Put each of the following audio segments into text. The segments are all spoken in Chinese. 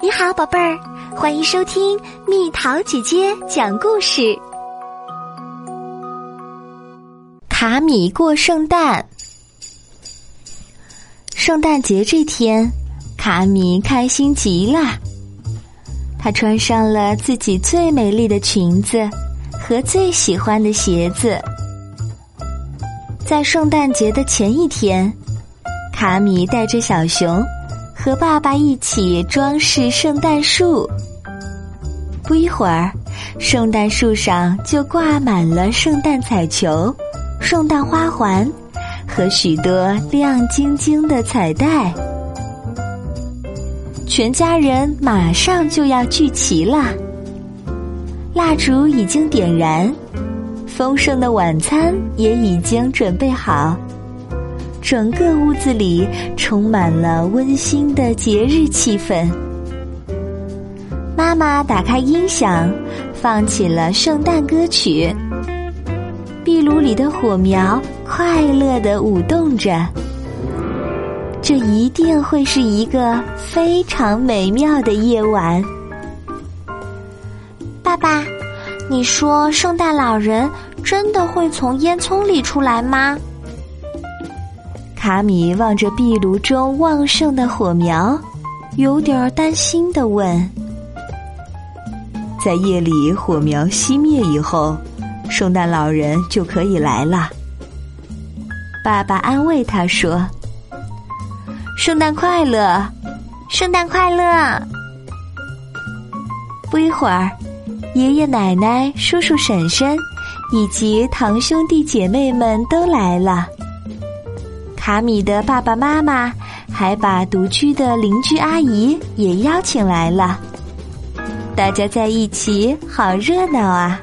你好，宝贝儿，欢迎收听蜜桃姐姐讲故事。卡米过圣诞，圣诞节这天，卡米开心极了。她穿上了自己最美丽的裙子和最喜欢的鞋子。在圣诞节的前一天，卡米带着小熊。和爸爸一起装饰圣诞树。不一会儿，圣诞树上就挂满了圣诞彩球、圣诞花环和许多亮晶晶的彩带。全家人马上就要聚齐了，蜡烛已经点燃，丰盛的晚餐也已经准备好。整个屋子里充满了温馨的节日气氛。妈妈打开音响，放起了圣诞歌曲。壁炉里的火苗快乐的舞动着。这一定会是一个非常美妙的夜晚。爸爸，你说圣诞老人真的会从烟囱里出来吗？卡米望着壁炉中旺盛的火苗，有点担心的问：“在夜里火苗熄灭以后，圣诞老人就可以来了。”爸爸安慰他说：“圣诞快乐，圣诞快乐。”不一会儿，爷爷奶奶、叔叔婶婶以及堂兄弟姐妹们都来了。卡米的爸爸妈妈还把独居的邻居阿姨也邀请来了，大家在一起好热闹啊！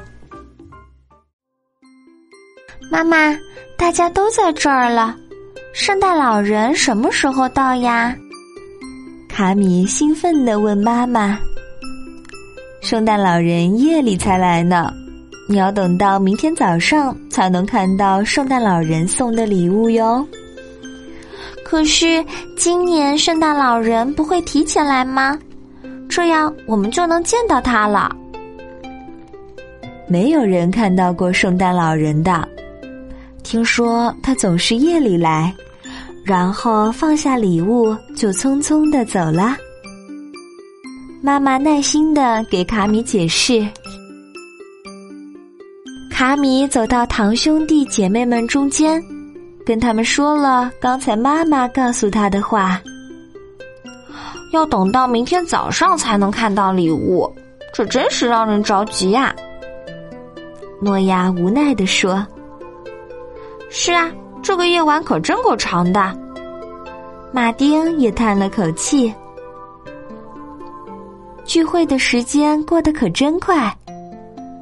妈妈，大家都在这儿了，圣诞老人什么时候到呀？卡米兴奋地问妈妈：“圣诞老人夜里才来呢，你要等到明天早上才能看到圣诞老人送的礼物哟。”可是今年圣诞老人不会提前来吗？这样我们就能见到他了。没有人看到过圣诞老人的，听说他总是夜里来，然后放下礼物就匆匆的走了。妈妈耐心的给卡米解释。卡米走到堂兄弟姐妹们中间。跟他们说了刚才妈妈告诉他的话，要等到明天早上才能看到礼物，这真是让人着急呀。诺亚无奈地说：“是啊，这个夜晚可真够长的。”马丁也叹了口气。聚会的时间过得可真快，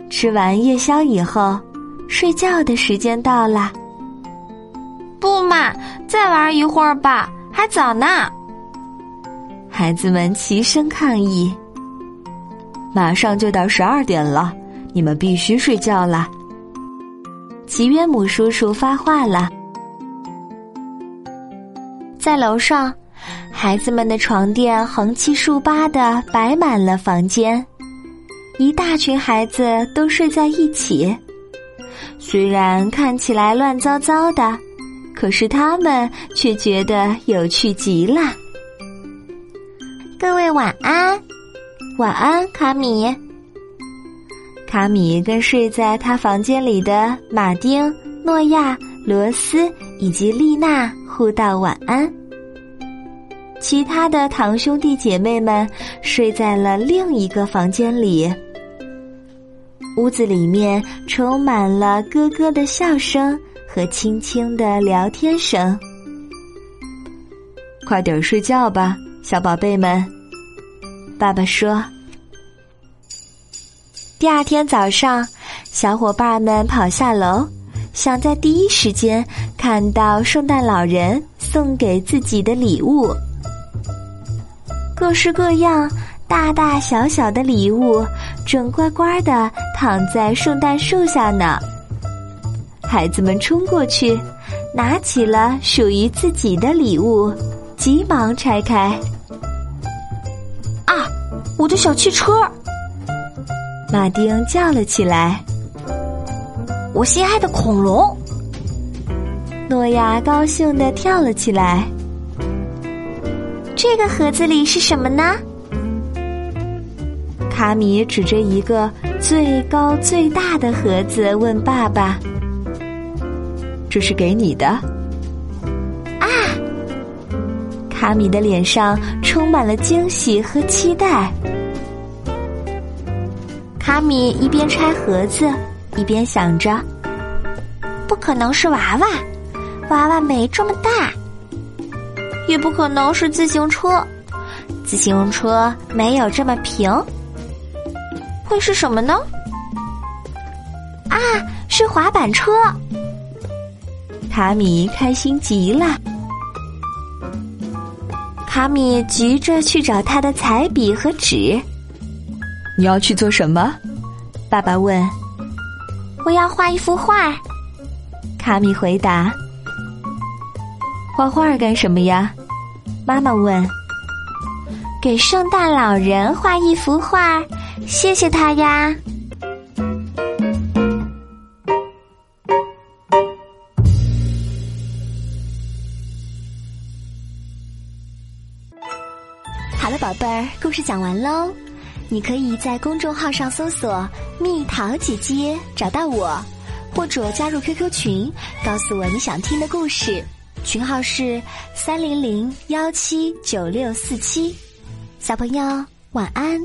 吃完夜宵以后，睡觉的时间到了。不嘛，再玩一会儿吧，还早呢。孩子们齐声抗议。马上就到十二点了，你们必须睡觉了。吉约姆叔叔发话了。在楼上，孩子们的床垫横七竖八的摆满了房间，一大群孩子都睡在一起，虽然看起来乱糟糟的。可是他们却觉得有趣极了。各位晚安，晚安，卡米。卡米跟睡在他房间里的马丁、诺亚、罗斯以及丽娜互道晚安。其他的堂兄弟姐妹们睡在了另一个房间里。屋子里面充满了咯咯的笑声。和轻轻的聊天声。快点睡觉吧，小宝贝们。爸爸说。第二天早上，小伙伴们跑下楼，想在第一时间看到圣诞老人送给自己的礼物。各式各样、大大小小的礼物，正乖乖的躺在圣诞树下呢。孩子们冲过去，拿起了属于自己的礼物，急忙拆开。啊，我的小汽车！马丁叫了起来。我心爱的恐龙！诺亚高兴的跳了起来。这个盒子里是什么呢？卡米指着一个最高最大的盒子问爸爸：“这是给你的。”啊！卡米的脸上充满了惊喜和期待。卡米一边拆盒子，一边想着：“不可能是娃娃，娃娃没这么大。”也不可能是自行车，自行车没有这么平。会是什么呢？啊，是滑板车！卡米开心极了。卡米急着去找他的彩笔和纸。你要去做什么？爸爸问。我要画一幅画。卡米回答。画画干什么呀？妈妈问。给圣诞老人画一幅画，谢谢他呀。好了，宝贝儿，故事讲完喽。你可以在公众号上搜索“蜜桃姐姐”找到我，或者加入 QQ 群，告诉我你想听的故事。群号是三零零幺七九六四七，小朋友晚安。